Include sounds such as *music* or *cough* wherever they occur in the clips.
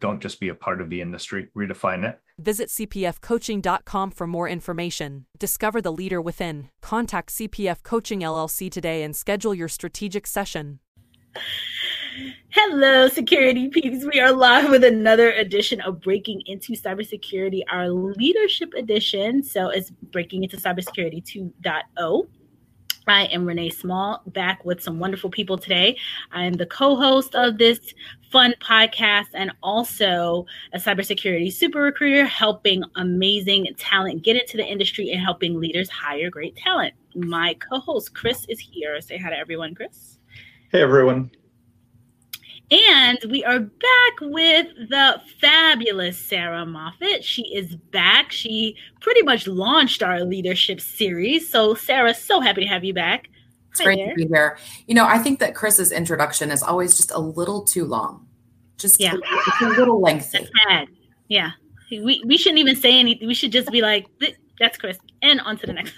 Don't just be a part of the industry, redefine it. Visit cpfcoaching.com for more information. Discover the leader within. Contact CPF Coaching LLC today and schedule your strategic session. Hello, security peeps. We are live with another edition of Breaking into Cybersecurity, our leadership edition. So it's Breaking into Cybersecurity 2.0. I am Renee Small, back with some wonderful people today. I am the co host of this fun podcast and also a cybersecurity super recruiter, helping amazing talent get into the industry and helping leaders hire great talent. My co host, Chris, is here. Say hi to everyone, Chris. Hey, everyone. And we are back with the fabulous Sarah Moffat. She is back. She pretty much launched our leadership series. So, Sarah, so happy to have you back. It's Hi great there. to be here. You know, I think that Chris's introduction is always just a little too long. Just yeah. it's a little lengthy. Yeah. We, we shouldn't even say anything. We should just be like, that's Chris. And on to the next.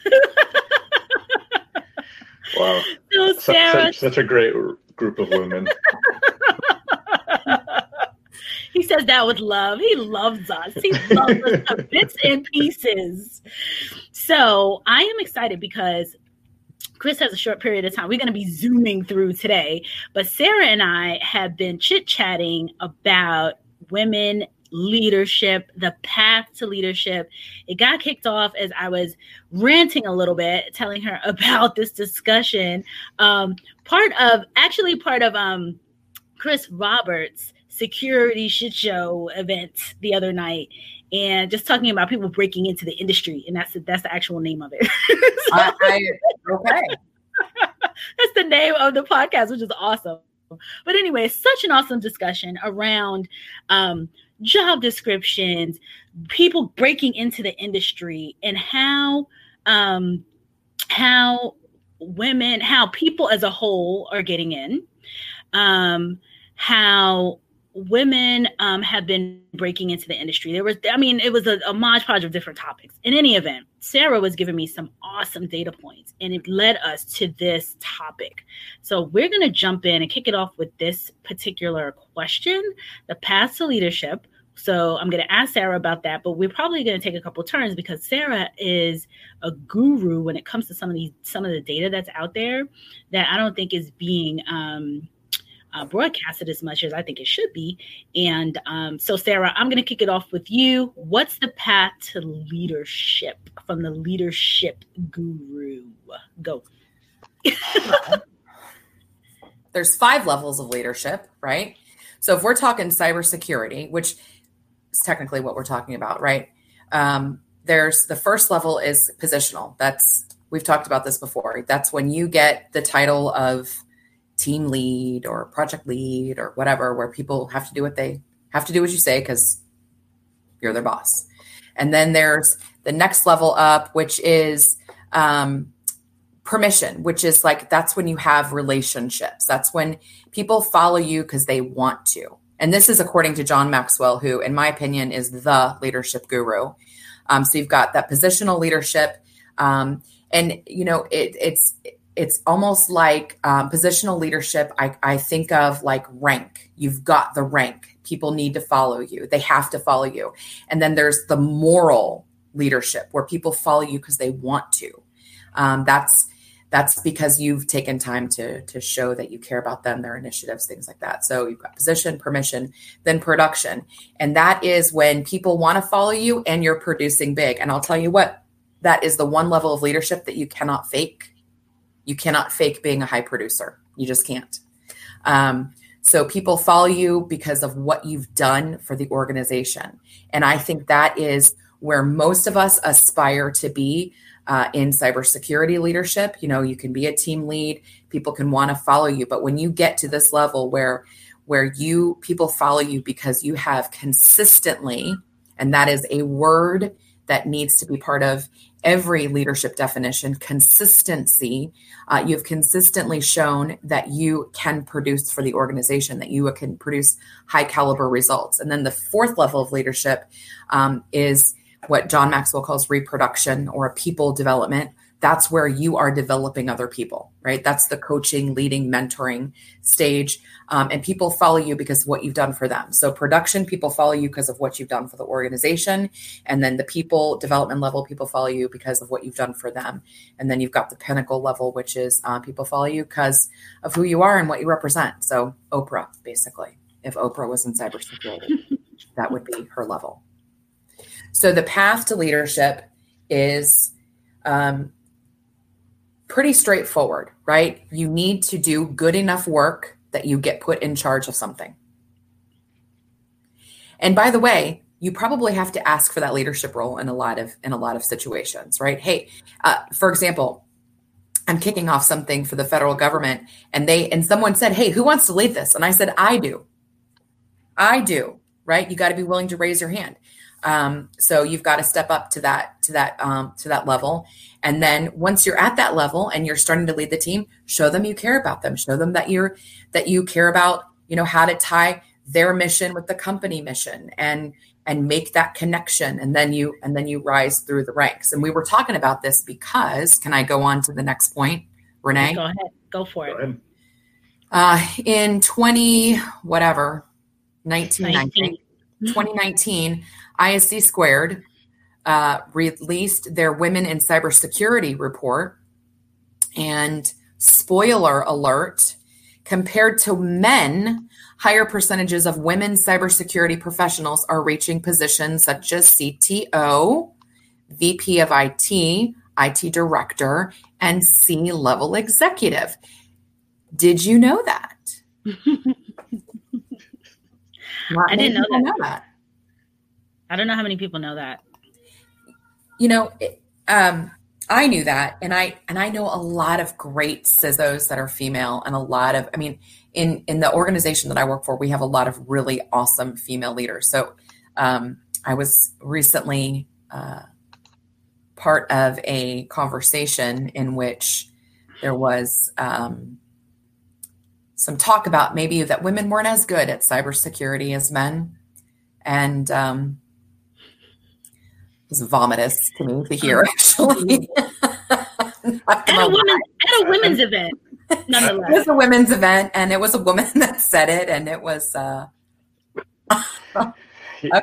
wow. *laughs* So, Sarah. Such, such a great group of women. *laughs* says that with love. He loves us. He loves us to *laughs* bits and pieces. So I am excited because Chris has a short period of time. We're going to be zooming through today, but Sarah and I have been chit chatting about women leadership, the path to leadership. It got kicked off as I was ranting a little bit, telling her *laughs* about this discussion. Um, part of, actually, part of um, Chris Roberts' security shit show event the other night. And just talking about people breaking into the industry, and that's the, that's the actual name of it. so, *laughs* I, I, okay, *laughs* that's the name of the podcast, which is awesome. But anyway, such an awesome discussion around um, job descriptions, people breaking into the industry, and how um, how women, how people as a whole are getting in, um, how women um, have been breaking into the industry. There was, I mean, it was a, a modge podge of different topics. In any event, Sarah was giving me some awesome data points, and it led us to this topic. So we're going to jump in and kick it off with this particular question: the path to leadership. So I'm going to ask Sarah about that, but we're probably going to take a couple turns because Sarah is a guru when it comes to some of these some of the data that's out there that I don't think is being um, uh, broadcasted as much as I think it should be. And um, so, Sarah, I'm going to kick it off with you. What's the path to leadership from the leadership guru? Go. *laughs* There's five levels of leadership, right? So, if we're talking cybersecurity, which is technically what we're talking about, right? Um, there's the first level is positional. That's we've talked about this before. That's when you get the title of team lead or project lead or whatever, where people have to do what they have to do what you say because you're their boss. And then there's the next level up, which is um, permission, which is like that's when you have relationships. That's when people follow you because they want to. And this is according to John Maxwell, who, in my opinion, is the leadership guru. Um, so you've got that positional leadership. Um, and, you know, it, it's, it's almost like um, positional leadership. I, I think of like rank. You've got the rank. People need to follow you. They have to follow you. And then there's the moral leadership where people follow you because they want to. Um, that's that's because you've taken time to to show that you care about them, their initiatives, things like that. So you've got position, permission, then production, and that is when people want to follow you and you're producing big. And I'll tell you what, that is the one level of leadership that you cannot fake you cannot fake being a high producer. You just can't. Um, so people follow you because of what you've done for the organization. And I think that is where most of us aspire to be uh, in cybersecurity leadership. You know, you can be a team lead, people can want to follow you, but when you get to this level where where you people follow you because you have consistently, and that is a word that needs to be part of every leadership definition consistency uh, you've consistently shown that you can produce for the organization that you can produce high caliber results. And then the fourth level of leadership um, is what john maxwell calls reproduction or people development that's where you are developing other people, right? That's the coaching, leading, mentoring stage. Um, and people follow you because of what you've done for them. So, production, people follow you because of what you've done for the organization. And then the people development level, people follow you because of what you've done for them. And then you've got the pinnacle level, which is uh, people follow you because of who you are and what you represent. So, Oprah, basically, if Oprah was in cybersecurity, *laughs* that would be her level. So, the path to leadership is um, pretty straightforward, right? You need to do good enough work that you get put in charge of something. And by the way, you probably have to ask for that leadership role in a lot of in a lot of situations, right? Hey, uh, for example, I'm kicking off something for the federal government, and they and someone said, "Hey, who wants to lead this?" And I said, "I do." I do, right? You got to be willing to raise your hand. Um, so you've got to step up to that to that um, to that level. And then once you're at that level and you're starting to lead the team, show them you care about them. Show them that you're that you care about you know how to tie their mission with the company mission and and make that connection. And then you and then you rise through the ranks. And we were talking about this because can i go on to the next point renee? Go ahead. Go for Go it uh, in 20 whatever 19, 19. 2019 isc squared uh, released their women in cybersecurity report. And spoiler alert compared to men higher percentages of women cybersecurity professionals are reaching positions such as cto vp of it it director and c level executive. Did you know that? *laughs* I didn't many know that. i don't know how many people know that you know um i knew that and i and i know a lot of great cisos that are female and a lot of i mean in in the organization that i work for we have a lot of really awesome female leaders. So um i was recently uh part of a conversation in which there was um some talk about maybe that women weren't as good at cybersecurity as men. And um was vomitous to me to hear actually. *laughs* At a women's at a women's event It was a women's event and it was a woman *laughs* that said it and it was uh *laughs*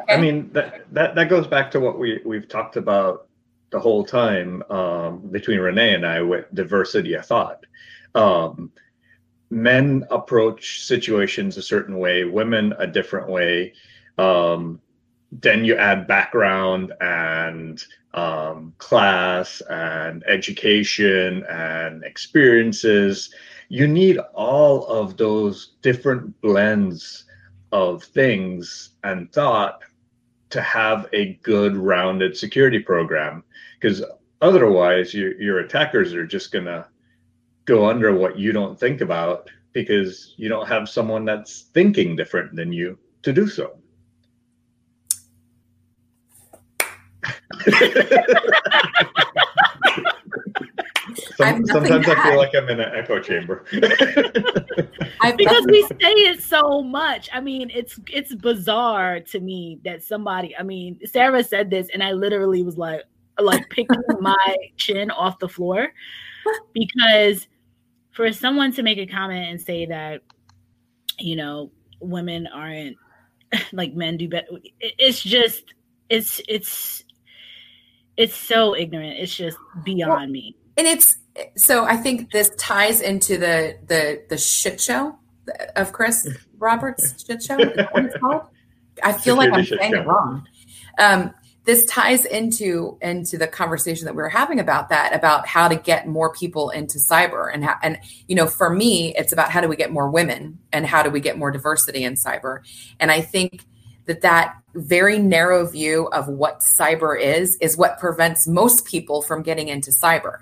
I mean that, that that goes back to what we we've talked about the whole time um, between Renee and I with diversity of thought. Um, men approach situations a certain way, women a different way. Um, then you add background and um, class and education and experiences. You need all of those different blends of things and thought to have a good rounded security program because otherwise your, your attackers are just going to go under what you don't think about because you don't have someone that's thinking different than you to do so I have *laughs* Some, nothing sometimes I feel like I'm in an echo chamber. *laughs* Because we say it so much. I mean it's it's bizarre to me that somebody i mean sarah said this and i literally was like like picking *laughs* my chin off the floor because for someone to make a comment and say that you know women aren't like men do better it's just it's it's it's so ignorant it's just beyond me and it's so I think this ties into the the the shit show of Chris *laughs* Roberts shit show. Is that what it's called? I feel like I'm Security shit saying it wrong. Um, this ties into into the conversation that we were having about that about how to get more people into cyber and how, and you know for me it's about how do we get more women and how do we get more diversity in cyber and I think that that very narrow view of what cyber is is what prevents most people from getting into cyber.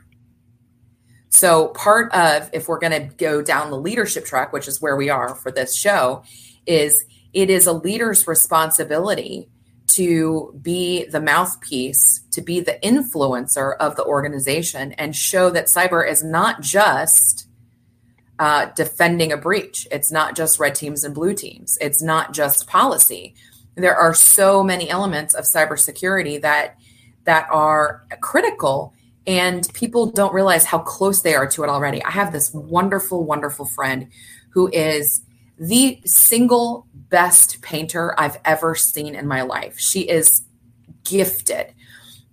So, part of if we're going to go down the leadership track, which is where we are for this show, is it is a leader's responsibility to be the mouthpiece, to be the influencer of the organization, and show that cyber is not just uh, defending a breach. It's not just red teams and blue teams. It's not just policy. There are so many elements of cybersecurity that that are critical and people don't realize how close they are to it already. I have this wonderful, wonderful friend who is the single best painter I've ever seen in my life. She is gifted.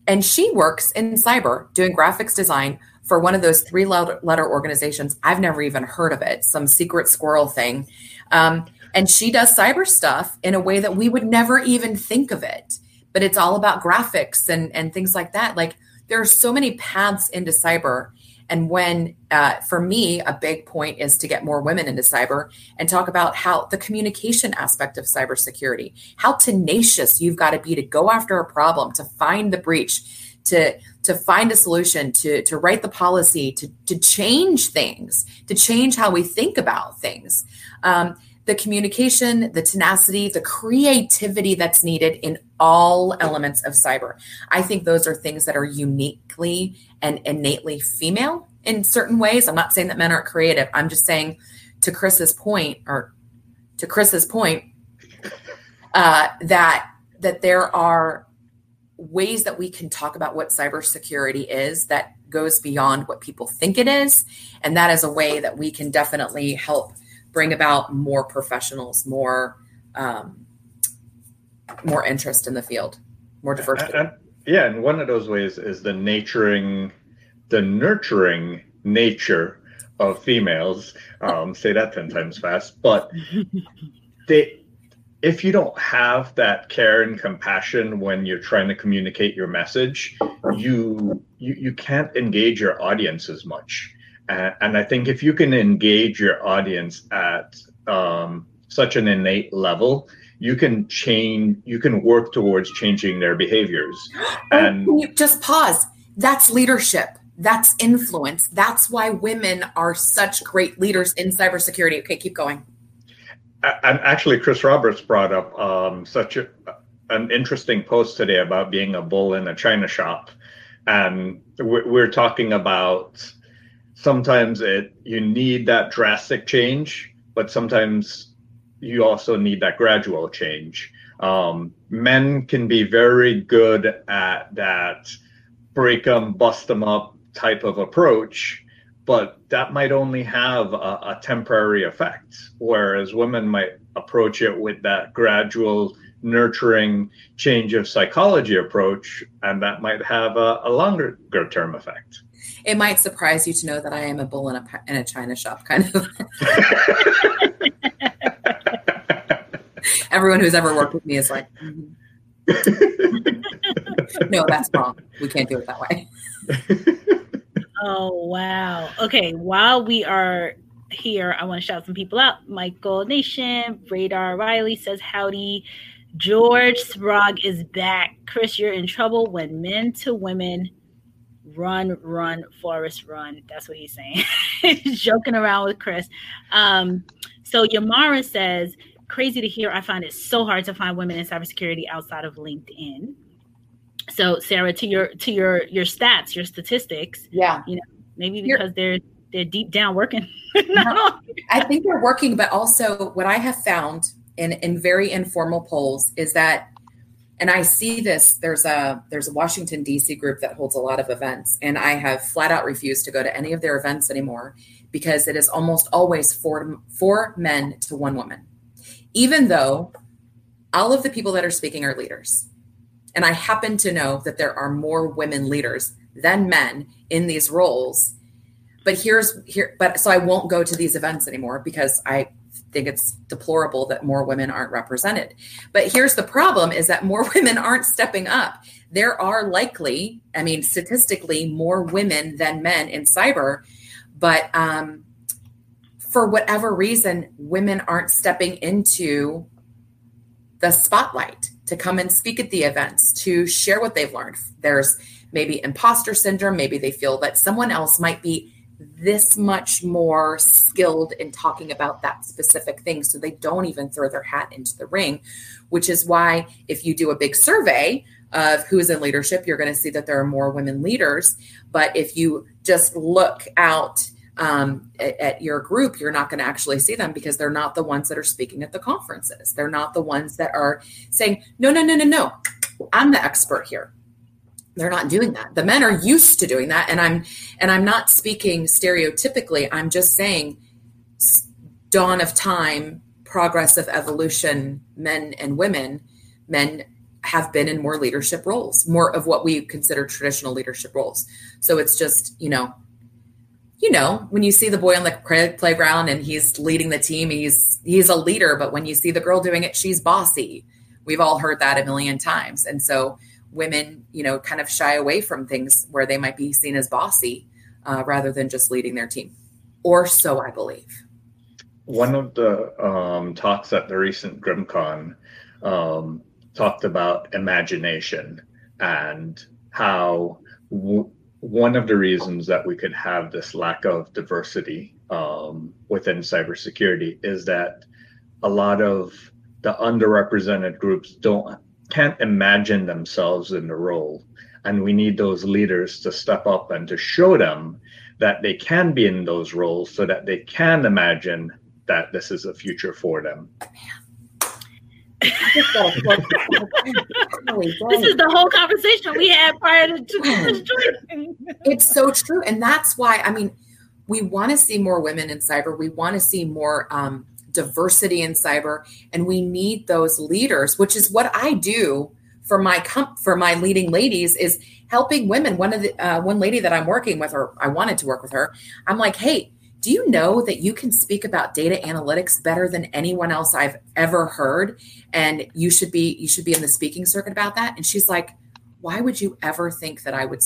And she works in cyber doing graphics design for one of those three letter organizations. I've never even heard of it, some secret squirrel thing. Um, and she does cyber stuff in a way that we would never even think of it. But it's all about graphics and, and things like that. Like there are so many paths into cyber. And when, uh, for me, a big point is to get more women into cyber and talk about how the communication aspect of cybersecurity, how tenacious you've got to be to go after a problem, to find the breach, to to find a solution, to to write the policy, to to change things, to change how we think about things. Um, the communication, the tenacity, the creativity that's needed in all elements of cyber. I think those are things that are uniquely and innately female in certain ways. I'm not saying that men aren't creative. I'm just saying to Chris's point, or to Chris's point, uh, that that there are ways that we can talk about what cybersecurity is that goes beyond what people think it is, and that is a way that we can definitely help bring about more professionals, more um, more interest in the field, more diversity. And, and, yeah, and one of those ways is the nurturing, the nurturing nature of females. Um, say that ten times fast, but *laughs* they, if you don't have that care and compassion when you're trying to communicate your message, you you you can't engage your audience as much and I think if you can engage your audience at um, such an innate level, you can change, you can work towards changing their behaviors. *gasps* And just pause. That's leadership. That's influence. That's why women are such great leaders in cybersecurity. Okay, keep going. And actually, Chris Roberts brought up um, such a, an interesting post today about being a bull in a china shop. And we're, we're talking about sometimes it you need that drastic change, but sometimes you also need that gradual change. Um, men can be very good at that break them, bust them up type of approach, but that might only have a, a temporary effect. Whereas women might approach it with that gradual, nurturing change of psychology approach, and that might have a, a longer term effect it might surprise you to know that I am a bull in a in a china shop, kind of. *laughs* Everyone who's ever worked with me is like, mm-hmm. no, that's wrong. We can't do it that way. oh wow. Okay, while we are here, I want to shout some people out. Michael Nation, Radar Riley says howdy. George Sprague is back. Chris, you're in trouble when men to women run, run, Forrest, run. That's what he's saying. he's *laughs* joking around with Chris. Um, so Yamara says, crazy to hear. I find it so hard to find women in cybersecurity outside of LinkedIn. So Sarah, to your to your your stats, your statistics. Yeah. You know, maybe because You're, they're they're deep down working. *laughs* I think they're working, but also what I have found in in very informal polls is that and I see this. There's a there's a Washington D.C. group that holds a lot of events, and I have flat out refused to go to any of their events anymore because it is almost always four four men to one woman, even though all of the people that are speaking are leaders, and I happen to know that there are more women leaders than men in these roles. But here's here, but so I won't go to these events anymore because I think it's deplorable that more women aren't represented. But here's the problem is that more *laughs* women aren't stepping up. There are likely, I mean, statistically, more women than men in cyber, but um, for whatever reason, women aren't stepping into the spotlight to come and speak at the events, to share what they've learned. There's maybe imposter syndrome, maybe they feel that someone else might be this much more skilled in talking about that specific thing. So they don't even throw their hat into the ring, which is why if you do a big survey of who's in leadership, you're going to see that there are more women leaders. But if you just look out um, at, at, your group, you're not going to actually see them because they're not the ones that are speaking at the conferences. They're not the ones that are saying, no, no, no, no, no, I'm the expert here. They're not doing that. The men are used to doing that. And I'm, and I'm not speaking stereotypically. I'm just saying dawn of time, progress of evolution, men and women, men have been in more leadership roles, more of what we consider traditional leadership roles. So it's just, you know, you know, when you see the boy on the playground and he's leading the team, he's he's a leader, but when you see the girl doing it, she's bossy. We've all heard that a million times. And so women, you know, kind of shy away from things where they might be seen as bossy uh, rather than just leading their team. Or so I believe. One of the um, talks at the recent GrimmCon um, talked about imagination and how w- one of the reasons that we could have this lack of diversity um, within cybersecurity is that a lot of the underrepresented groups don't can't imagine themselves in the role and we need those leaders to step up and to show them that they can be in those roles so that they can imagine that this is a future for them *laughs* this is the whole conversation we had prior to It's so true. And that's why, I mean, we want to see more women in cyber. We want to see more um, diversity in cyber. And we need those leaders, which is what I do for my comp- for my leading ladies is helping women. One of the uh, one lady that I'm working with, or I wanted to work with her, I'm like, hey, do you know that you can speak about data analytics better than anyone else I've ever heard? And you should be you should be in the speaking circuit about that. And she's like, why would you ever think that I would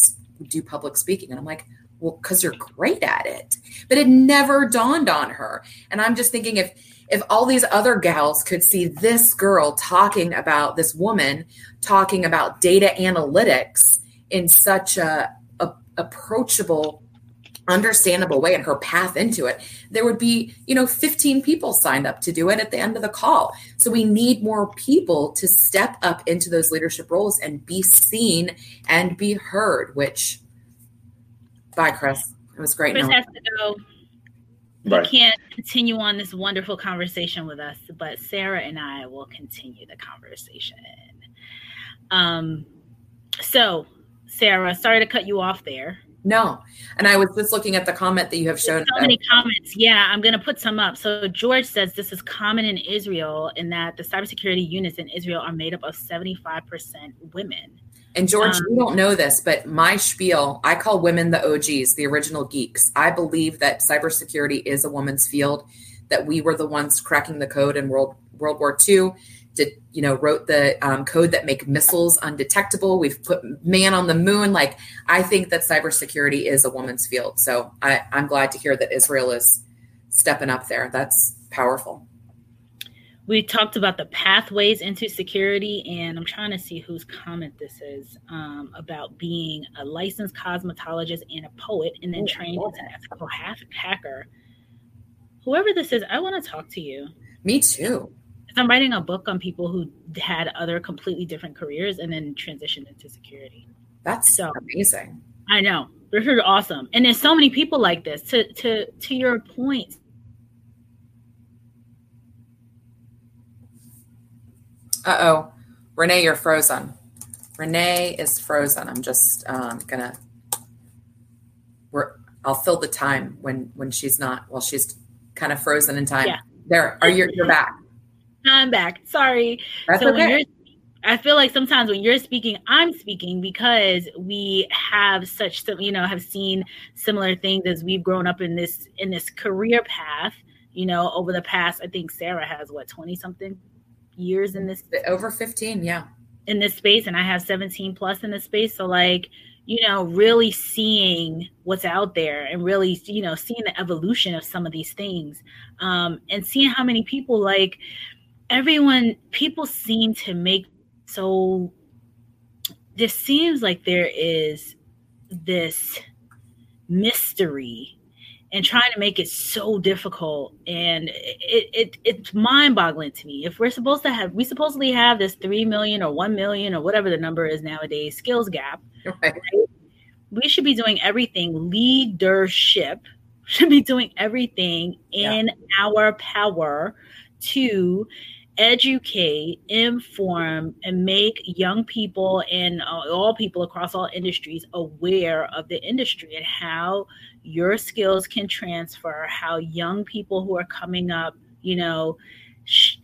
do public speaking? And I'm like, well, because you're great at it. But it never dawned on her. And I'm just thinking if if all these other gals could see this girl talking about this woman talking about data analytics in such a, a approachable understandable way and her path into it there would be you know 15 people signed up to do it at the end of the call so we need more people to step up into those leadership roles and be seen and be heard which bye chris it was great chris has to go right. he can't continue on this wonderful conversation with us but sarah and i will continue the conversation um so sarah sorry to cut you off there no. And I was just looking at the comment that you have shown. So many comments. Yeah, I'm going to put some up. So George says this is common in Israel in that the cybersecurity units in Israel are made up of 75% women. And George, um, you don't know this, but my spiel, I call women the OGs, the original geeks. I believe that cybersecurity is a woman's field, that we were the ones cracking the code in World World War II did you know wrote the um, code that make missiles undetectable. We've put man on the moon. Like i think that cybersecurity is a woman's field. So I, i'm glad to hear that israel is stepping up there. That's powerful we talked about the pathways into security and i'm trying to see whose comment this is um, about being a licensed cosmetologist and a poet and then trained as an ethical hacker whoever this is i want to talk to you me too I'm writing a book on people who had other completely different careers and then transitioned into security. That's so amazing. I know. They're awesome. And there's so many people like this. To to to your point. Uh oh. Renee, you're frozen. Renee is frozen. I'm just um, gonna we're I'll fill the time when when she's not Well, she's kind of frozen in time. Yeah. There, are you you're back. I'm back. Sorry. That's so okay. I feel like sometimes when you're speaking, I'm speaking because we have such you know have seen similar things as we've grown up in this in this career path. You know, over the past, I think Sarah has what twenty something years in this over fifteen, yeah, in this space, and I have seventeen plus in this space. So like you know, really seeing what's out there and really, you know, seeing the evolution of some of these things um, and seeing how many people like everyone people seem to make so this seems like there is this mystery and trying to make it so difficult and it, it it's mind-boggling to me if we're supposed to have we supposedly have this 3 million or 1 million or whatever the number is nowadays skills gap right. Right? we should be doing everything leadership should be doing everything in yeah. our power to educate, inform, and make young people and uh, all people across all industries aware of the industry and how your skills can transfer, how young people who are coming up, you know, sh-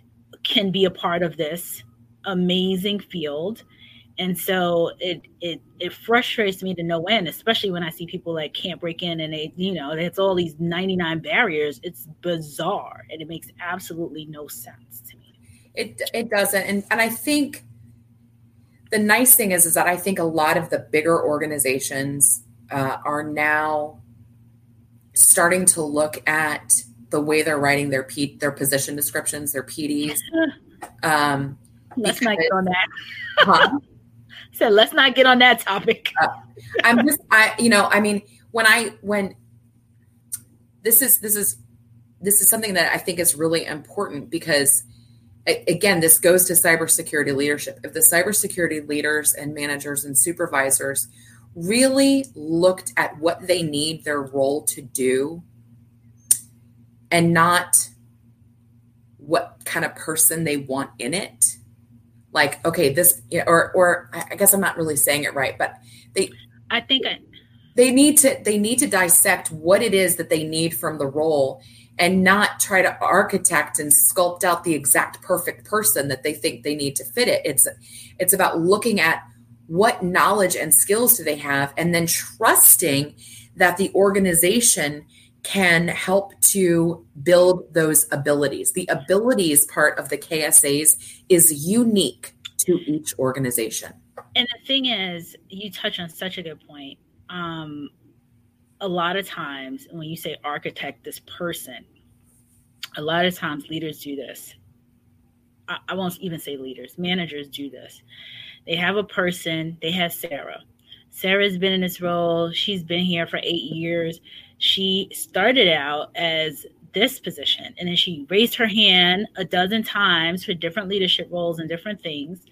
can be a part of this amazing field. And so it it it frustrates me to no end especially when i see people like can't break in and they you know it's all these 99 barriers. It's bizarre and it makes absolutely no sense to me. It it doesn't. And and i think the nice thing is is that i think a lot of the bigger organizations uh, are now starting to look at the way they're writing their P, their position descriptions their pds *laughs* um let's not get on that huh? *laughs* So let's not get on that topic. uh, I'm just, I, you know, I mean, when I, when this is, this is, this is something that I think is really important because again, this goes to cybersecurity leadership. If the cybersecurity leaders and managers and supervisors really looked at what they need their role to do and not what kind of person they want in it, like okay this or or i guess i'm not really saying it right but they i think I, they need to they need to dissect what it is that they need from the role and not try to architect and sculpt out the exact perfect person that they think they need to fit it. It's it's about looking at what knowledge and skills do they have and then trusting that the organization can help to build those abilities. The abilities part of the KSAs is unique to each organization. And the thing is, you touch on such a good point. Um, a lot of times when you say architect this person, a lot of times leaders do this. I, I won't even say leaders, managers do this. They have a person, they have Sarah. Sarah's been in this role, she's been here for eight years. She started out as this position and then she raised her hand a dozen times for different leadership roles and different things.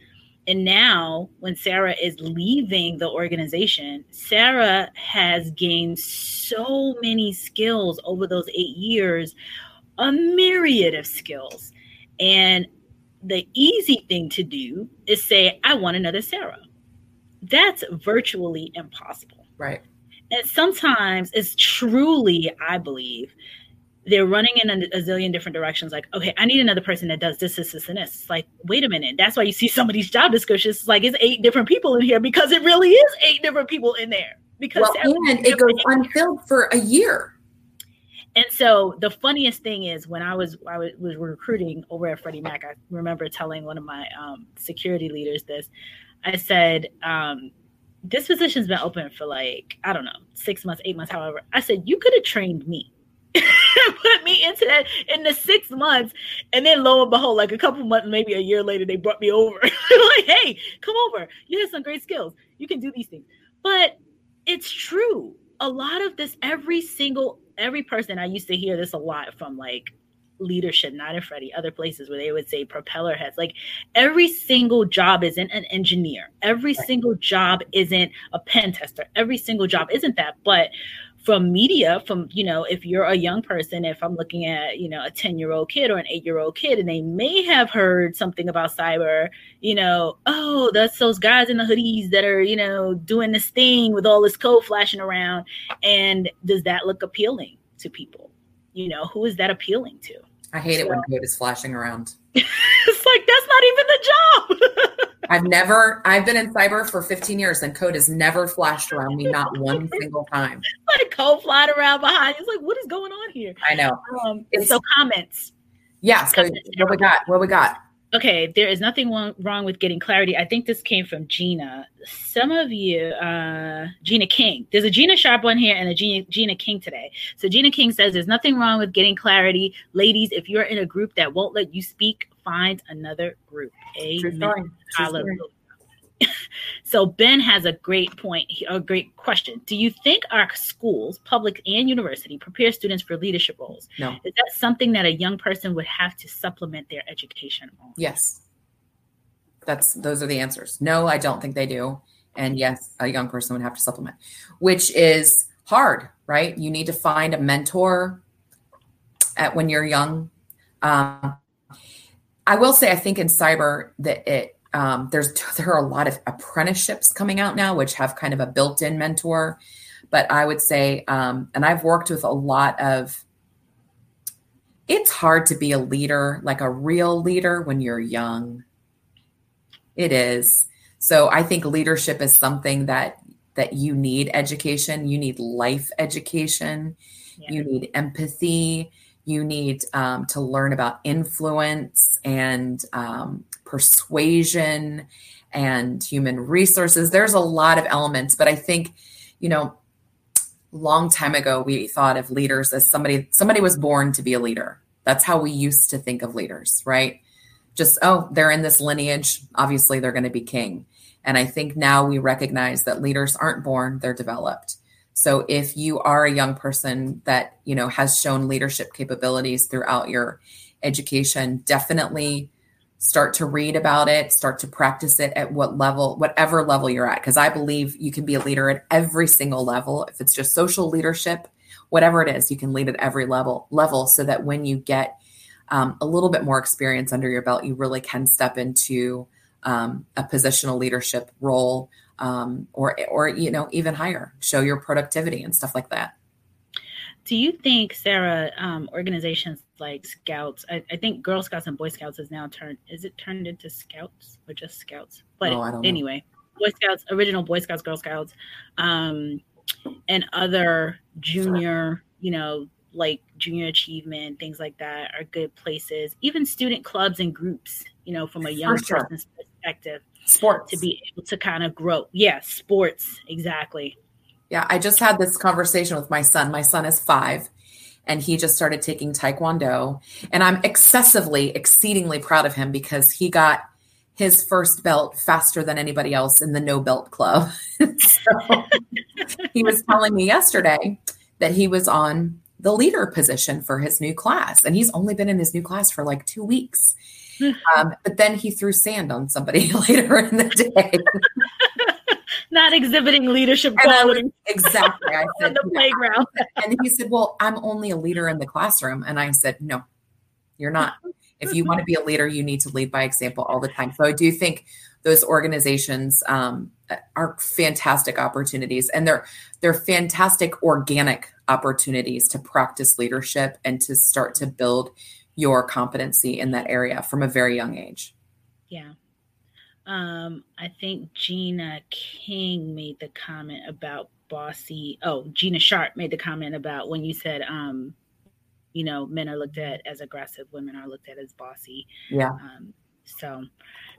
And now when sarah is leaving the organization sarah has gained so many skills over those eight years a myriad of skills. And the easy thing to do is say i want another sarah that's virtually impossible right and sometimes it's truly, I believe, they're running in a, a, zillion different directions. Like, okay, I need another person that does this, this, this, and this. It's like, wait a minute. That's why you see some of these job descriptions. It's like it's eight different people in here because it really is eight different people in there. Because well, and it goes unfilled for a year. And so the funniest thing is when I was I was, recruiting over at Freddie Mac, I remember telling one of my um, security leaders this. I said, um, this position's been open for like, I don't know, six months, eight months, however. I said, you could have trained me. *laughs* put me into that in the six months. And then lo and behold, like a couple months, maybe a year later, they brought me over. *laughs* like, hey, come over. You have some great skills. You can do these things. But it's true. A lot of this, every single, every person, I used to hear this a lot from like leadership, not in Freddie, other places where they would say propeller heads. Like every single job isn't an engineer. Every right. single job isn't a pen tester. Every single job isn't that. But from media, from, you know, if you're a young person, if I'm looking at, you know, a 10 year old kid or an eight year old kid, and they may have heard something about cyber, you know, oh, that's those guys in the hoodies that are, you know, doing this thing with all this code flashing around. And does that look appealing to people? You know, who is that appealing to? I hate so, it when code is flashing around. *laughs* it's like that's not even the job. *laughs* I've never I've been in cyber for 15 years and code has never flashed around me, not one *laughs* single time. Like code flying around behind. It's like, what is going on here? I know. Um, so comments. Yeah. So what we got? What we got? Okay, there is nothing wrong with getting clarity. I think this came from Gina. Some of you, uh, Gina King. There's a Gina Sharp one here and a Gina, Gina King today. So Gina King says there's nothing wrong with getting clarity. Ladies, if you're in a group that won't let you speak find another group. Amen. Hallelujah. So Ben has a great point, a great question. Do you think our schools, public and university, prepare students for leadership roles? No. Is that something that a young person would have to supplement their education on? Yes. That's those are the answers. No, I don't think they do. And yes, a young person would have to supplement, which is hard, right? You need to find a mentor at when you're young. Um, I will say, I think in cyber that it um, there's *laughs* there are a lot of apprenticeships coming out now, which have kind of a built-in mentor. But I would say, um, and I've worked with a lot of. It's hard to be a leader, like a real leader, when you're young. It is. So I think leadership is something that that you need education. You need life education. Yeah. You need empathy. You need um, to learn about influence and um, persuasion and human resources. There's a lot of elements, but I think, you know, long time ago we thought of leaders as somebody somebody was born to be a leader. That's how we used to think of leaders, right? Just oh, they're in this lineage, obviously they're going to be king. And I think now we recognize that leaders aren't born, they're developed. So if you are a young person that, you know, has shown leadership capabilities throughout your education, definitely start to read about it, start to practice it at what level, whatever level you're at because I believe you can be a leader at every single level. If it's just social leadership, whatever it is, you can lead at every level level so that when you get um, a little bit more experience under your belt, you really can step into um, a positional leadership role um, or or you know even higher show your productivity and stuff like that Do you think, Sarah, um, organizations like Scouts, I, I think Girl Scouts and Boy Scouts is now turned, is it turned into Scouts or just Scouts? But Oh, don't know. anyway, Boy Scouts, original Boy Scouts, Girl Scouts, um, and other junior, you know, like junior achievement, things like that are good places. Even student clubs and groups, you know, from a young sure. person's perspective sports to be able to kind of grow. Yeah, sports, exactly. Yeah, I just had this conversation with my son. My son is five and he just started taking Taekwondo. And I'm excessively, exceedingly proud of him because he got his first belt faster than anybody else in the no belt club. *laughs* so he was telling me yesterday that he was on the leader position for his new class. And he's only been in his new class for like two weeks. *laughs* Um, but then he threw sand on somebody *laughs* later in the day. Not exhibiting leadership was- qualities *laughs* exactly. I on said, the playground. *laughs* and he said, Well, I'm only a leader in the classroom. And I said, No, you're not. If you want to be a leader, you need to lead by example all the time. So I do think those organizations um, are fantastic opportunities and they're they're fantastic organic opportunities to practice leadership and to start to build your competency in that area from a very young age. Yeah. Um, I think Gina King made the comment about bossy. Oh, Gina Sharp made the comment about when you said, um, you know, men are looked at as aggressive, women are looked at as bossy. Yeah. Um, so,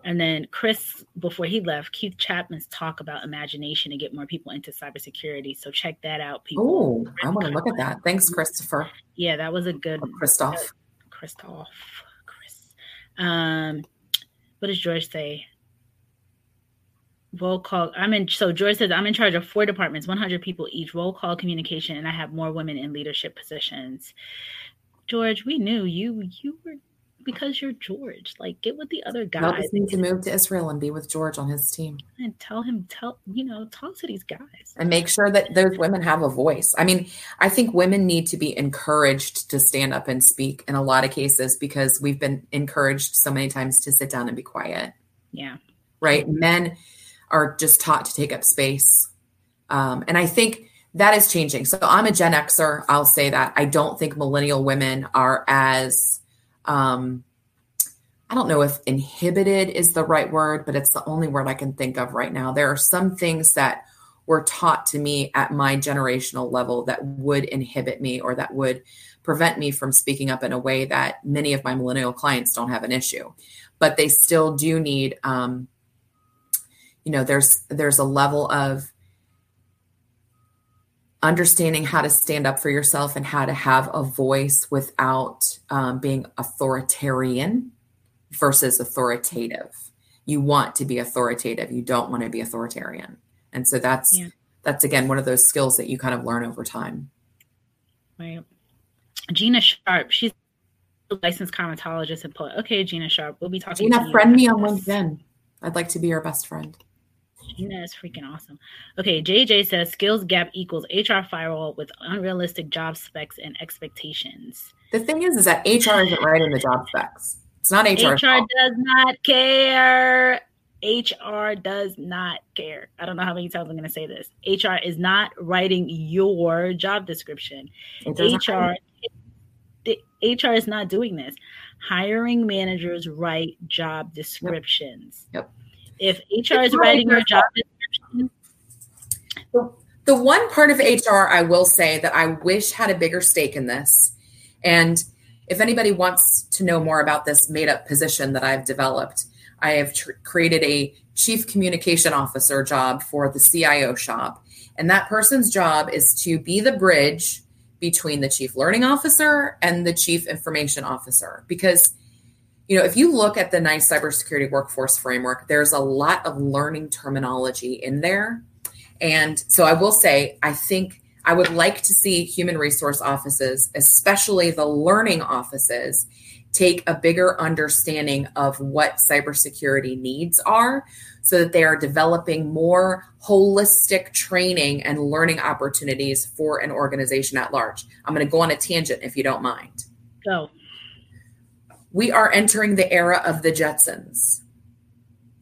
and then Chris, before he left, Keith Chapman's talk about imagination to get more people into cybersecurity. So check that out, people. Oh, I want to look at that. Thanks, Christopher. Yeah, that was a good Or Christophe. Christophe. Chris. Um, what does George say? Roll call. I'm in. So George says I'm in charge of four departments, 100 people each. Roll call communication, and I have more women in leadership positions. George, we knew you. You were because you're George. Like, get with the other guys need to move to Israel and be with George on his team. and tell him. Tell you know, talk to these guys. and make sure that those women have a voice. I mean, I think women need to be encouraged to stand up and speak in a lot of cases because we've been encouraged so many times to sit down and be quiet, Yeah. right? Men are just taught to take up space. Um, and I think that is changing. So I'm a Gen Xer. I'll say that. I don't think millennial women are as, um, I don't know if inhibited is the right word, but it's the only word I can think of right now. There are some things that were taught to me at my generational level that would inhibit me or that would prevent me from speaking up in a way that many of my millennial clients don't have an issue but they still do need um, you know there's there's a level of understanding how to stand up for yourself and how to have a voice without um, being authoritarian versus authoritative. You want to be authoritative. You don't want to be authoritarian. And so that's yeah. that's again one of those skills that you kind of learn over time. Right. Gina Sharp, she's a licensed cosmetologist and poet. Okay, Gina Sharp, we'll be talking. Gina, friend me on LinkedIn. I'd like to be your best friend. Gina is freaking awesome. Okay, JJ says skills gap equals HR firewall with unrealistic job specs and expectations. The thing is, is that HR isn't writing the job specs. It's not HR. HR does not care. HR does not care. I don't know how many times I'm going to say this. HR is not writing your job description. HR, HR is not doing this. Hiring managers write job descriptions. Yep. If HR is writing your job description, the, the one part of HR I will say that I wish had a bigger stake in this, and if anybody wants to know more about this made up position that I've developed, I have tr- created a chief communication officer job for the CIO shop. And that person's job is to be the bridge between the chief learning officer and the chief information officer. Because, you know, if you look at the NICE cybersecurity workforce framework, there's a lot of learning terminology in there. And so I will say, I think I would like to see human resource offices, especially the learning offices, take a bigger understanding of what cybersecurity needs are so that they are developing more holistic training and learning opportunities for an organization at large. I'm going to go on a tangent if you don't mind. Go. We are entering the era of the Jetsons.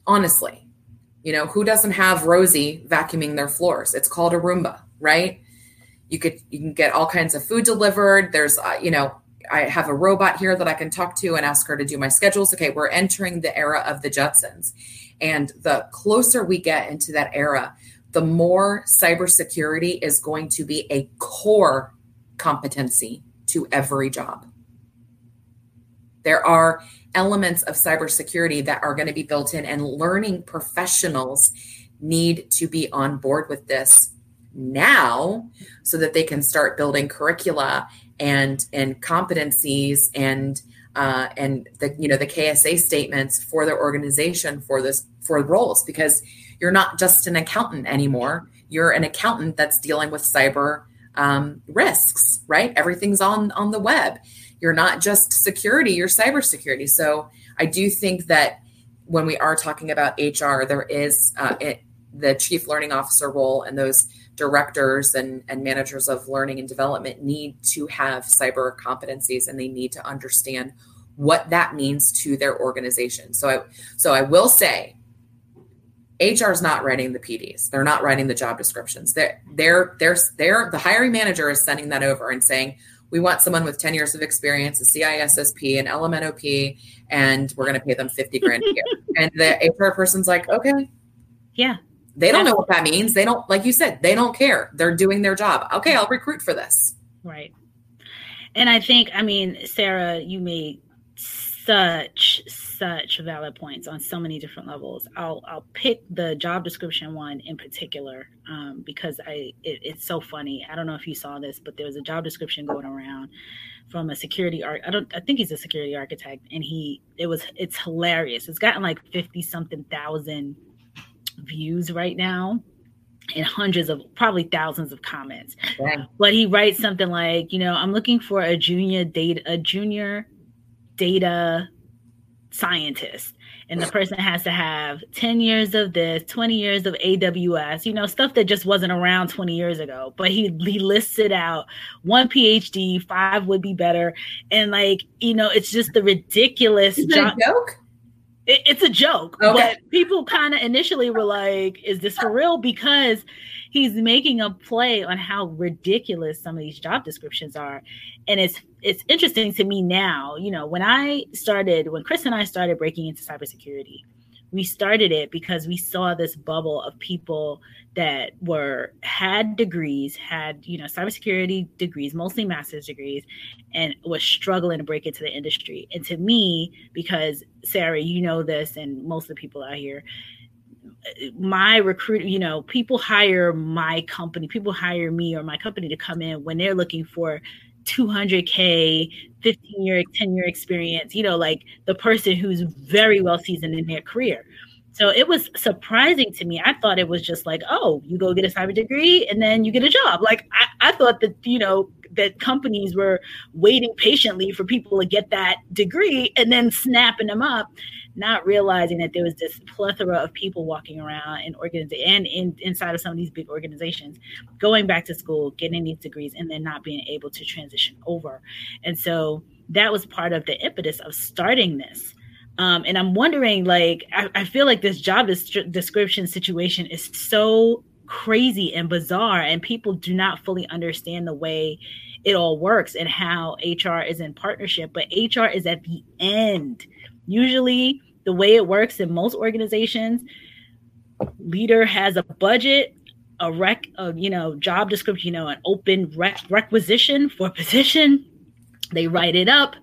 Honestly, you know, who doesn't have Rosie vacuuming their floors? It's called a Roomba, right? You could you can get all kinds of food delivered. There's uh, you know I have a robot here that I can talk to and ask her to do my schedules. Okay, we're entering the era of the Jetsons. And the closer we get into that era, the more cybersecurity is going to be a core competency to every job. There are elements of cybersecurity that are going to be built in, and learning professionals need to be on board with this now so that they can start building curricula and and competencies and uh, and the you know the KSA statements for their organization for this for roles because you're not just an accountant anymore. You're an accountant that's dealing with cyber um, risks, right? Everything's on on the web. You're not just security; you're cybersecurity. So I do think that when we are talking about HR, there is uh, it, the chief learning officer role and those directors and, and managers of learning and development need to have cyber competencies and they need to understand what that means to their organization. So I so I will say HR is not writing the PDs. They're not writing the job descriptions. They're they're they're they're the hiring manager is sending that over and saying, we want someone with 10 years of experience, a CISSP, an LMNOP, and we're going to pay them 50 grand a year. *laughs* and the HR person's like, okay. Yeah. They don't know what that means. They don't, like you said, they don't care. They're doing their job. Okay, I'll recruit for this. Right. And I think, I mean, Sarah, you made such such valid points on so many different levels. I'll I'll pick the job description one in particular um, because I it, it's so funny. I don't know if you saw this, but there was a job description going around from a security art. I don't I think he's a security architect, and he it was it's hilarious. It's gotten like fifty something thousand views right now and hundreds of probably thousands of comments. Yeah. But he writes something like, you know, I'm looking for a junior data a junior data scientist. And the person has to have 10 years of this 20 years of aws you know stuff that just wasn't around 20 years ago. But he he lists it out one phd five would be better. And like you know it's just the ridiculous joke? It, it's a joke, okay. but people kind of initially were like, "Is this for real?" Because he's making a play on how ridiculous some of these job descriptions are, and it's it's interesting to me now. You know, when I started, when Chris and I started breaking into cybersecurity, we started it because we saw this bubble of people that were had degrees, had you know cybersecurity degrees, mostly master's degrees, and was struggling to break into the industry. And to me, because Sarah, you know this, and most of the people out here, my recruit, you know, people hire my company, people hire me or my company to come in when they're looking for 200K, 15 year, 10 year experience, you know, like the person who's very well seasoned in their career. So it was surprising to me. I thought it was just like, oh, you go get a cyber degree and then you get a job. Like I, I thought that, you know, that companies were waiting patiently for people to get that degree and then snapping them up not realizing that there was this plethora of people walking around and organizations and in, inside of some of these big organizations going back to school getting these degrees and then not being able to transition over. And so that was part of the impetus of starting this. Um, and i'm wondering like I, I feel like this job description situation is so crazy and bizarre and people do not fully understand the way it all works and how hr is in partnership but hr is at the end. Usually the way it works in most organizations leader has a budget a rec a, you know job description you know an open rec- requisition for *laughs* position. They write it up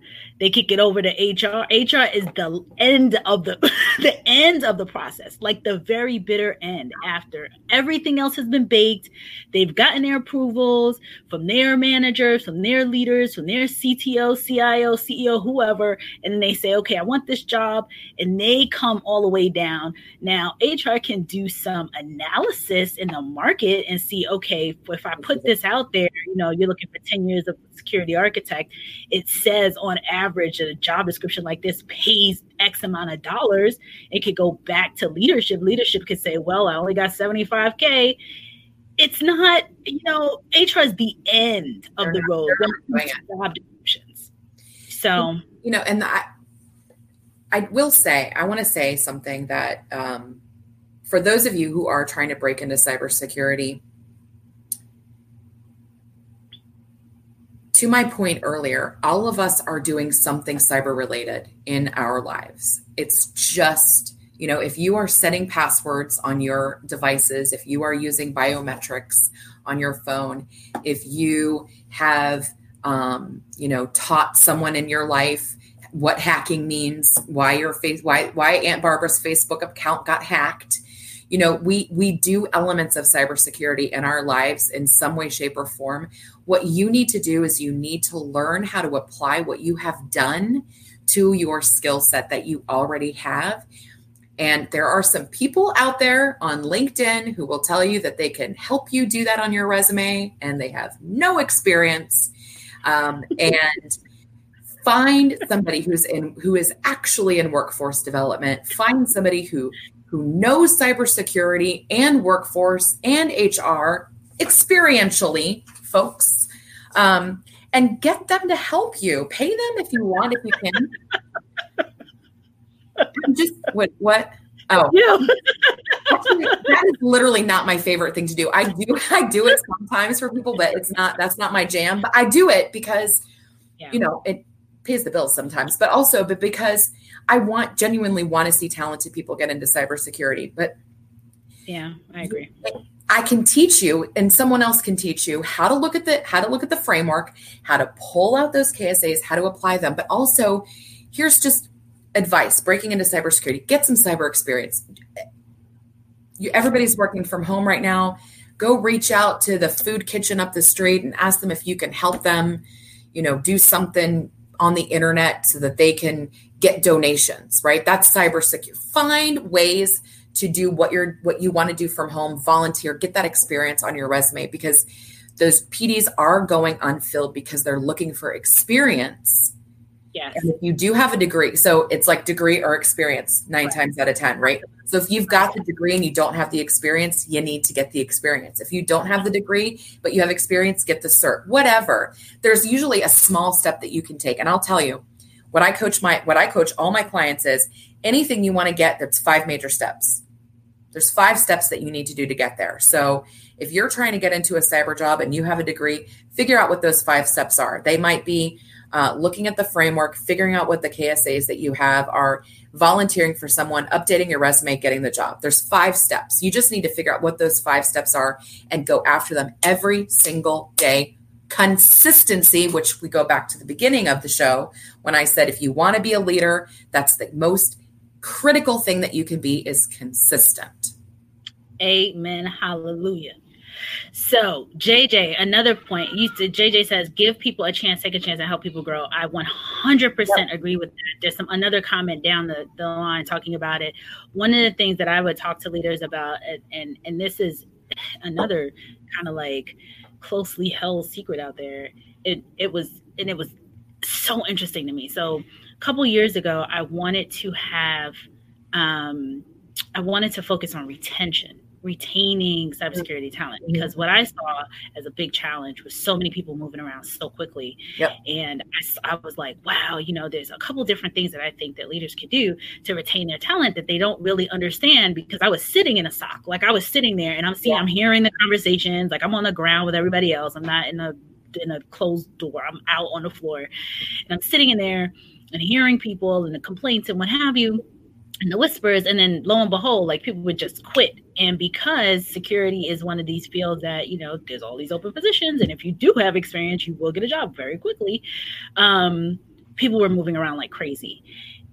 they kick it over to HR. HR is the end of the *laughs* the end of the process, like the very bitter end after everything else has been baked. They've gotten their approvals from their managers, from their leaders, from their CTO, CIO, CEO, whoever, and they say, "Okay, I want this job," and they come all the way down. Now, HR can do some analysis in the market and see, okay, if I put this out there, you know, you're looking for 10 years of security architect, it says on average average a job description like this pays X amount of dollars, it could go back to leadership. Leadership could say, well, I only got 75K. It's not, you know, HR is the end of they're the road job descriptions. So, you know, and I, I will say, I want to say something that um, for those of you who are trying to break into cybersecurity, to my point earlier, all of us are doing something cyber related in our lives. It's just, you know, if you are setting passwords on your devices, if you are using biometrics on your phone, if you have, um, you know, taught someone in your life what hacking means, why your face, why why Aunt Barbara's Facebook account got hacked, you know we we do elements of cybersecurity in our lives in some way shape or form what you need to do is you need to learn how to apply what you have done to your skill set that you already have and there are some people out there on LinkedIn who will tell you that they can help you do that on your resume and they have no experience. Um, *laughs* and find somebody who's in who is actually in workforce development. Find somebody who who knows cybersecurity and workforce and HR experientially, folks, um, and get them to help you. Pay them if you want, if you can. Just what what oh yeah. that is literally not my favorite thing to do. I do I do it sometimes for people, but it's not that's not my jam. But I do it because yeah. you know it pays the bills sometimes, but also but because I want genuinely want to see talented people get into cybersecurity. But yeah, I agree. I can teach you and someone else can teach you how to look at the how to look at the framework, how to pull out those KSAs, how to apply them. But also, here's just advice breaking into cybersecurity. Get some cyber experience. You, everybody's working from home right now. Go reach out to the food kitchen up the street and ask them if you can help them, you know, do something on the internet so that they can get donations, right? That's cyber secure. Find ways to do what you're what you want to do from home, volunteer, get that experience on your resume because those PDs are going unfilled because they're looking for experience. Yes. And if you do have a degree, so it's like degree or experience nine right. times out of 10, right? So if you've got the degree and you don't have the experience, you need to get the experience. If you don't have the degree, but you have experience, get the cert, whatever. There's usually a small step that you can take. And I'll tell you, what I coach my what I coach all my clients is anything you want to get that's five major steps. There's five steps that you need to do to get there. So if you're trying to get into a cyber job and you have a degree, figure out what those five steps are. They might be uh, looking at the framework, figuring out what the KSAs that you have are, volunteering for someone, updating your resume, getting the job. There's five steps. You just need to figure out what those five steps are and go after them every single day consistency, which we go back to the beginning of the show when I said if you want to be a leader, that's the most critical thing that you can be is consistent. Amen. Hallelujah. So JJ, another point. You JJ says give people a chance, take a chance, and help people grow. I 100% yep. agree with that. There's some another comment down the, the line talking about it. One of the things that I would talk to leaders about, and and, and this is *sighs* another kind of like closely held secret out there. It it was and it was so interesting to me. So a couple years ago, I wanted to have um, I wanted to focus on retention retaining cybersecurity talent mm-hmm. because what I saw as a big challenge was so many people moving around so quickly. Yep. And I, I, was like, wow, you know, there's a couple different things that I think that leaders could do to retain their talent that they don't really understand because I was sitting in a SOC. Like I was sitting there and I'm seeing, yeah. I'm hearing the conversations, like I'm on the ground with everybody else. I'm not in a in a closed door. I'm out on the floor and I'm sitting in there and hearing people and the complaints and what have you and the whispers and then lo and behold like people would just quit. And because security is one of these fields that you know there's all these open positions and if you do have experience you will get a job very quickly um, people were moving around like crazy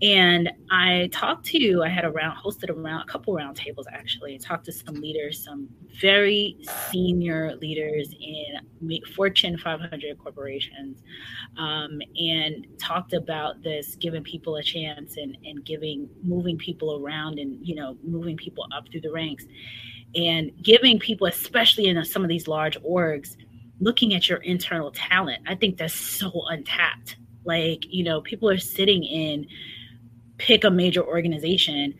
and I talked to, I had a round, hosted a round, a couple round tables actually, talked to some leaders, some very senior leaders in Fortune 500 corporations, um, and talked about this, giving people a chance and, and giving, moving people around and, you know, moving people up through the ranks and giving people, especially in some of these large orgs, looking at your internal talent. I think that's so untapped. Like, you know, people are sitting in, pick a major organization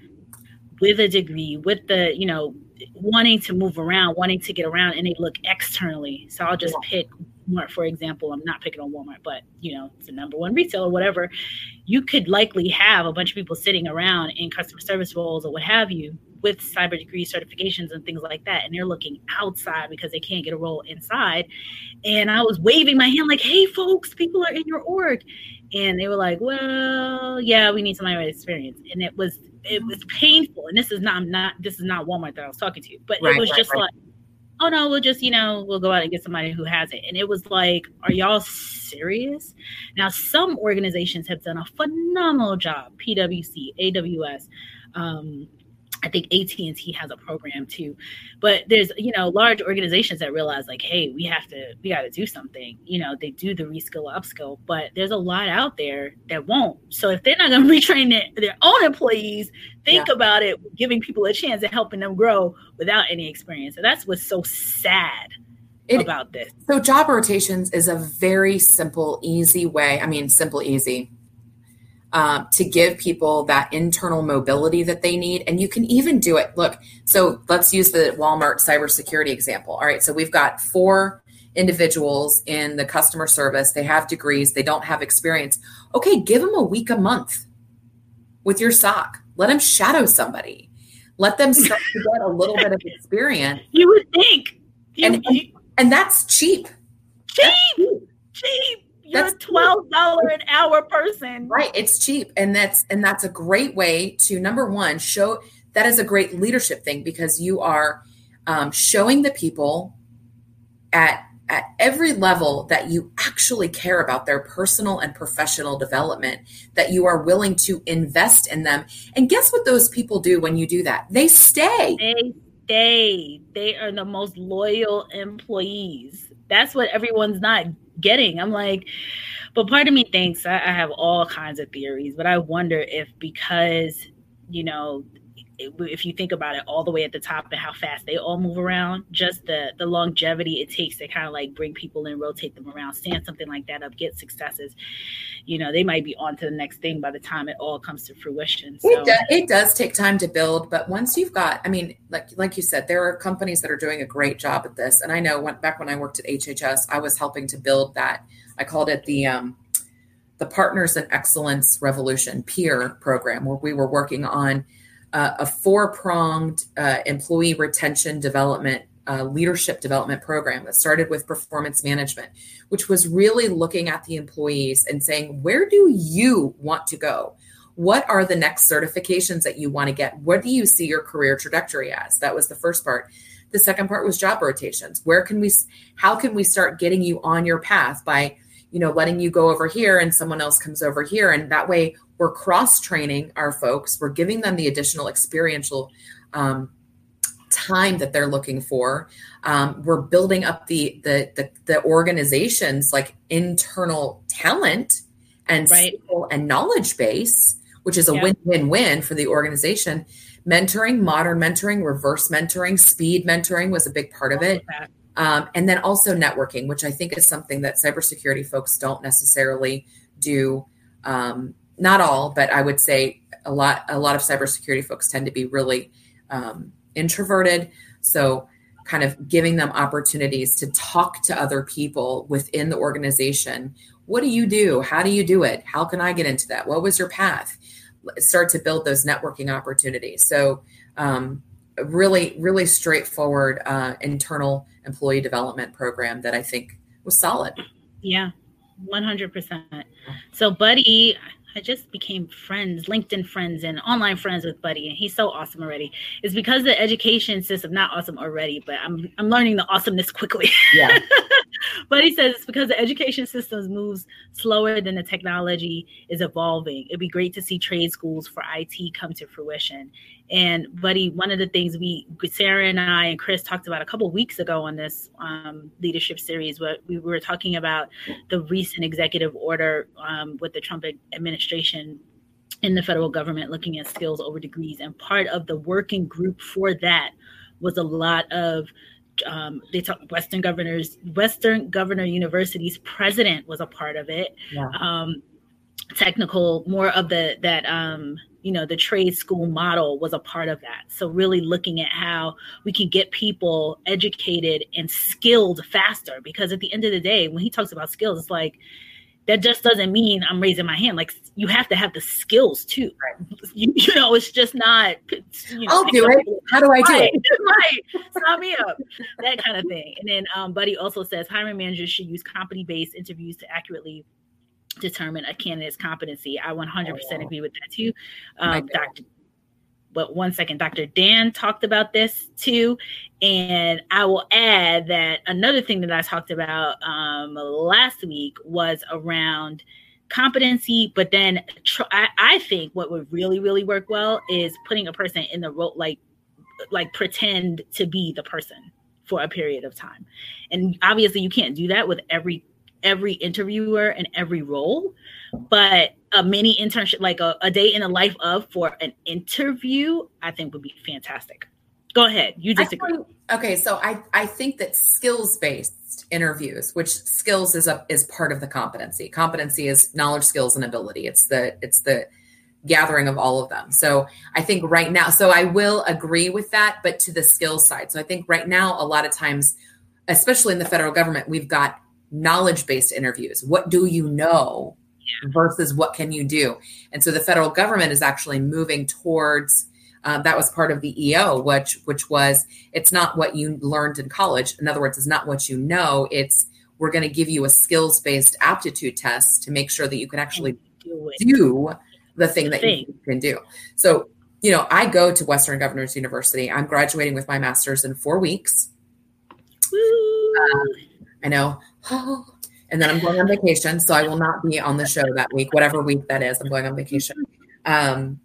with a degree, with the, you know, wanting to move around, wanting to get around, and they look externally. So I'll just yeah. pick Walmart, for example. I'm not picking on Walmart, but you know, it's the number one retailer, whatever. You could likely have a bunch of people sitting around in customer service roles or what have you with cyber degree certifications and things like that. And they're looking outside because they can't get a role inside. And I was waving my hand like, hey folks, people are in your org and they were like, "Well, yeah, we need somebody with experience," and it was it was painful. And this is not I'm not this is not Walmart that I was talking to, but right, it was right, just right. like, "Oh no, we'll just you know we'll go out and get somebody who has it," and it was like, "Are y'all serious?" Now, some organizations have done a phenomenal job, PwC, AWS. Um, I think AT&T has a program too. But there's, you know, large organizations that realize like, hey, we have to we got to do something. You know, they do the reskill upskill, but there's a lot out there that won't. So if they're not going *laughs* to retrain their, their own employees, think yeah. about it giving people a chance at helping them grow without any experience. And that's what's so sad it, about this. So job rotations is a very simple, easy way. I mean, simple, easy um, to give people that internal mobility that they need. And you can even do it. Look, so let's use the Walmart cybersecurity example. All right, so we've got four individuals in the customer service. They have degrees, they don't have experience. Okay, give them a week a month with your SOC. Let them shadow somebody. Let them start to get a little bit of experience. *laughs* You would think. You, and, and, and that's cheap. Cheap. That's cheap. cheap you're a twelve dollar an hour person. Right. It's cheap. And that's and that's a great way to number one, show that is a great leadership thing because you are um, showing the people at at every level that you actually care about their personal and professional development, that you are willing to invest in them. And guess what those people do when you do that? They stay. They stay. They are the most loyal employees. That's what everyone's not getting. I'm like, but part of me thinks I, I have all kinds of theories, but I wonder if because, you know, if you think about it all the way at the top and how fast they all move around just the the longevity it takes to kind of like bring people in rotate them around stand something like that up get successes you know they might be on to the next thing by the time it all comes to fruition so. it, does, it does take time to build but once you've got i mean like like you said there are companies that are doing a great job at this and i know when, back when i worked at hhs i was helping to build that i called it the um, the partners in excellence revolution peer program where we were working on uh, a four pronged uh, employee retention development, uh, leadership development program that started with performance management, which was really looking at the employees and saying, where do you want to go? What are the next certifications that you want to get? What do you see your career trajectory as? That was the first part. The second part was job rotations. Where can we, how can we start getting you on your path by, you know, letting you go over here and someone else comes over here. And that way we're cross training our folks. We're giving them the additional experiential um, time that they're looking for. Um, we're building up the, the the the organization's like internal talent and Right. skill and knowledge base, which is a Yeah. win-win-win for the organization. Mentoring, modern mentoring, reverse mentoring, speed mentoring was a big part of it. Um, and then also networking, which I think is something that cybersecurity folks don't necessarily do. Um, not all, but I would say a lot. A lot of cybersecurity folks tend to be really um, introverted. So, kind of giving them opportunities to talk to other people within the organization. What do you do? How do you do it? How can I get into that? What was your path? Start to build those networking opportunities. So, um, really, really straightforward uh, internal employee development program that I think was solid. Yeah, 100%. So, Buddy, I just became friends, LinkedIn friends, and online friends with Buddy, and he's so awesome already. It's because the education system, not awesome already, but I'm, I'm learning the awesomeness quickly. Yeah. *laughs* but he says it's because the education systems moves slower than the technology is evolving. It'd be great to see trade schools for IT come to fruition. And Buddy, one of the things we, Sarah and I and Chris talked about a couple weeks ago on this um, leadership series, where we were talking about the recent executive order um, with the Trump administration in the federal government looking at skills over degrees. And part of the working group for that was a lot of um, they talk Western governors, Western Governor University's president was a part of it. Yeah. Um, technical, more of the that um, you know the trade school model was a part of that. So really looking at how we can get people educated and skilled faster. Because at the end of the day, when he talks about skills, it's like that just doesn't mean I'm raising my hand. Like you have to have the skills too. *laughs* You, you know, it's just not. You know, I'll do it. How do I do right, it? *laughs* right. Sign me up. That kind of thing. And then um, Buddy also says hiring managers should use competency-based interviews to accurately determine a candidate's competency. I 100% Oh. agree with that too. Um, Dr. But one second, Dr. Dan talked about this too. And I will add that another thing that I talked about um, last week was around competency, but then tr- I, I think what would really, really work well is putting a person in the role, like, like pretend to be the person for a period of time. And obviously you can't do that with every every interviewer and every role, but a mini internship, like a, a day in the life of for an interview, I think would be fantastic. Go ahead. You disagree. think- okay, so I I think that skills based interviews, which skills is a is part of the competency. Competency is knowledge, skills, and ability. It's the it's the gathering of all of them. So I think right now, so I will agree with that, but to the skills side. So I think right now, a lot of times, especially in the federal government, we've got knowledge based interviews. What do you know versus what can you do? And so the federal government is actually moving towards. Uh, that was part of the EO, which which was it's not what you learned in college. In other words, it's not what you know. It's we're going to give you a skills based aptitude test to make sure that you can actually Do do the thing that Thing. you can do. So, you know, I go to Western Governors University. I'm graduating with my master's in four weeks. I know. *gasps* And then I'm going on vacation. So I will not be on the show that week, whatever week that is. I'm going on vacation. Um,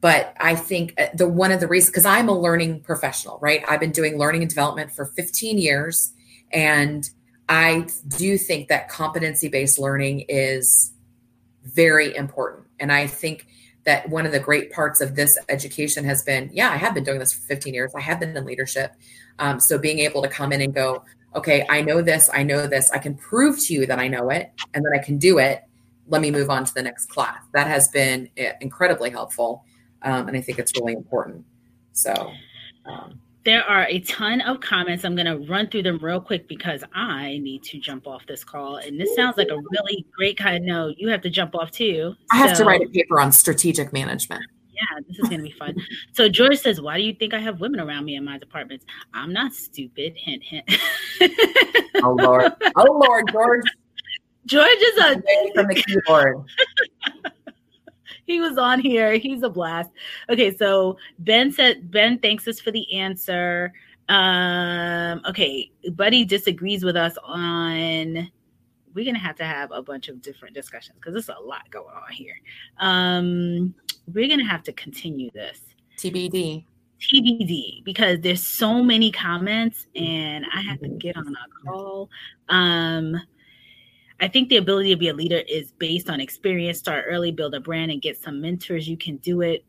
but I think uh, the one of the reasons, because I'm a learning professional, right? I've been doing learning and development for 15 years. And I do think that competency based learning is very important. And I think that one of the great parts of this education has been yeah, I have been doing this for 15 years. I have been in leadership. Um, so being able to come in and go, okay, I know this, I know this, I can prove to you that I know it and that I can do it. Let me move on to the next class. That has been eh, incredibly helpful. Um, and I think it's really important. So, um, There are a ton of comments. I'm going to run through them real quick because I need to jump off this call. And this sounds like a really great kind of note. You have to jump off too. I have to write a paper on strategic management. Yeah, this is gonna be fun. So George says, "Why do you think I have women around me in my departments? I'm not stupid." Hint, hint. *laughs* Oh, Lord. Oh, Lord, George. George is a from the keyboard. *laughs* he was on here. He's a blast. Okay, so Ben said Ben thanks us for the answer. Um, okay, Buddy disagrees with us on. We're gonna have to have a bunch of different discussions because there's a lot going on here. Um, we're gonna have to continue this. TBD. TBD because there's so many comments and I have to get on a call. Um, I think the ability to be a leader is based on experience. Start early, build a brand, and get some mentors. You can do it.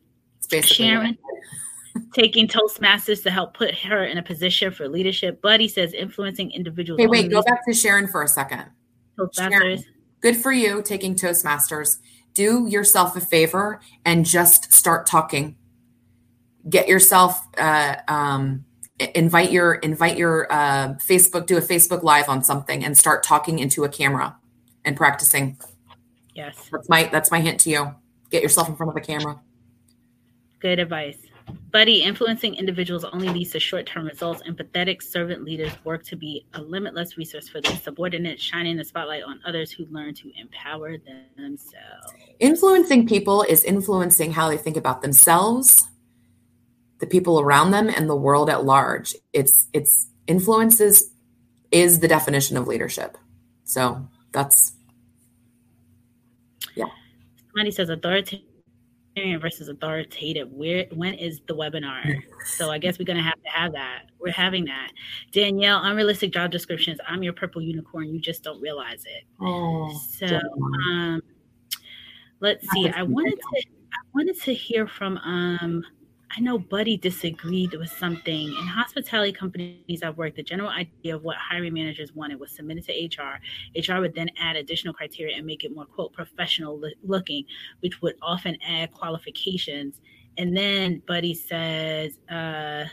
Sharon, *laughs* taking Toastmasters to help put her in a position for leadership. Buddy says influencing individuals. Hey, wait, go back to Sharon for a second. Toastmasters. Good for you taking Toastmasters. Do yourself a favor and just start talking. Get yourself uh, um, invite your invite your uh, Facebook, do a Facebook live on something, and start talking into a camera and practicing. Yes, that's my that's my hint to you. Get yourself in front of a camera. Good advice. Buddy, influencing individuals only leads to short term results. Empathetic servant leaders work to be a limitless resource for their subordinates, shining the spotlight on others who learn to empower themselves. Influencing people is influencing how they think about themselves, the people around them, and the world at large. It's it's influences is the definition of leadership. So that's yeah. Somebody says authoritative versus authoritative. Where when is the webinar? So I guess we're gonna have to have that. We're having that. Danielle, unrealistic job descriptions. I'm your purple unicorn. You just don't realize it. Oh, so um, let's see. I wanted to I wanted to hear from um I know Buddy disagreed with something. In hospitality companies I've worked, the general idea of what hiring managers wanted was submitted to HR. HR would then add additional criteria and make it more, quote, professional looking, which would often add qualifications. And then Buddy says, uh,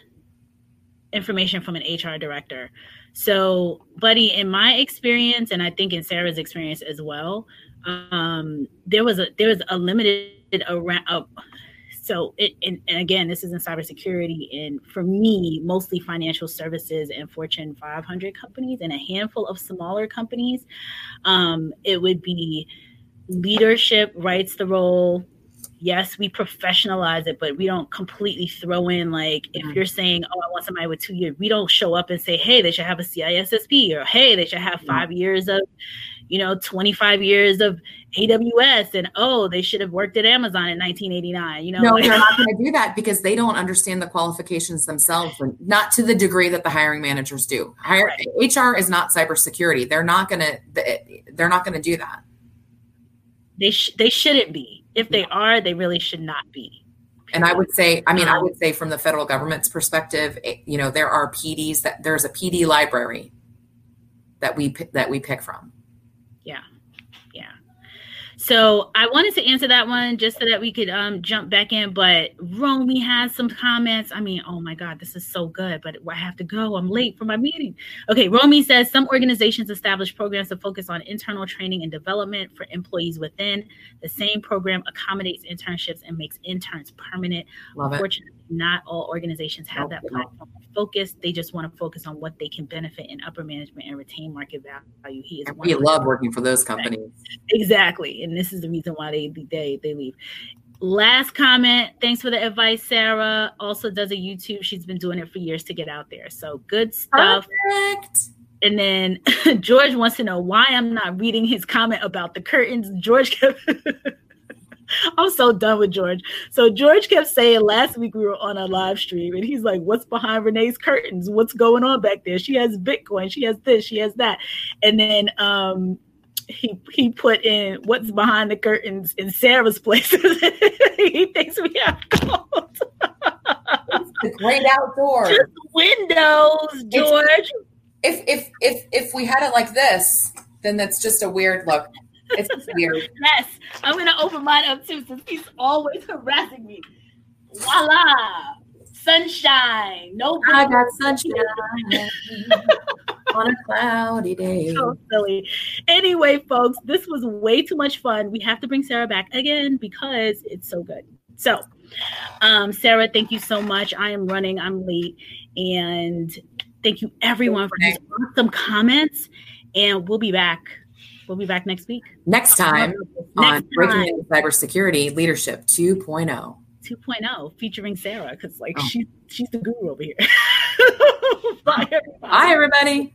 information from an HR director. So, Buddy, in my experience, and I think in Sarah's experience as well, um, there was a there was a limited around. Uh, so it, and, and, again this is in cybersecurity and for me mostly financial services and fortune 500 companies and a handful of smaller companies um, it would be leadership writes the role yes we professionalize it but we don't completely throw in like if mm-hmm. you're saying oh i want somebody with two years we don't show up and say hey they should have a cissp or hey they should have mm-hmm. five years of you know 25 years of aws and oh they should have worked at amazon in 1989 you know? No they're not *laughs* going to do that because they don't understand the qualifications themselves and not to the degree that the hiring managers do. Hire, right. hr is not cybersecurity. They're not going to they're not going to do that. They sh- they shouldn't be. If they are they really should not be. And I would say, I mean, I um, would say from the federal government's perspective, eh, you know, there are PDs that there's a PD library that we that we pick from. So I wanted to answer that one just so that we could um, jump back in. But Romy has some comments. I mean, oh my God, this is so good, but I have to go. I'm late for my meeting. Okay, Romy says some organizations establish programs to focus on internal training and development for employees within. The same program accommodates internships and makes interns permanent. Love it. Not all organizations have that platform focus. They just want to focus on what they can benefit in upper management and retain market value. He is. we love working for those companies. Exactly, and this is the reason why they they they leave. Last comment. Thanks for the advice, Sarah. Also does a YouTube. She's been doing it for years to get out there. So good stuff. Perfect. And then *laughs* George wants to know why I'm not reading his comment about the curtains. George *laughs* *laughs* I'm so done with George. So George kept saying last week we were on a live stream, and he's like, "What's behind Renee's curtains? What's going on back there? She has Bitcoin. She has this. She has that." And then um, he he put in what's behind the curtains in Sarah's place. *laughs* he thinks we have gold. the great outdoors. Just windows, George. If if if if we had it like this, then that's just a weird look. It's weird. *laughs* yes, I'm gonna open mine up too, since he's always harassing me. Voila, sunshine. No, I got sunshine *laughs* on a cloudy day. So silly. Anyway, folks, this was way too much fun. We have to bring Sarah back again because it's so good. So, um, Sarah, thank you so much. I am running. I'm late, and thank you everyone for these awesome comments. And we'll be back We'll be back next week. Next time next on Breaking into Cybersecurity Leadership 2.0. 2.0 featuring Sarah because like oh. she's she's the guru over here. *laughs* Bye everybody. Bye everybody.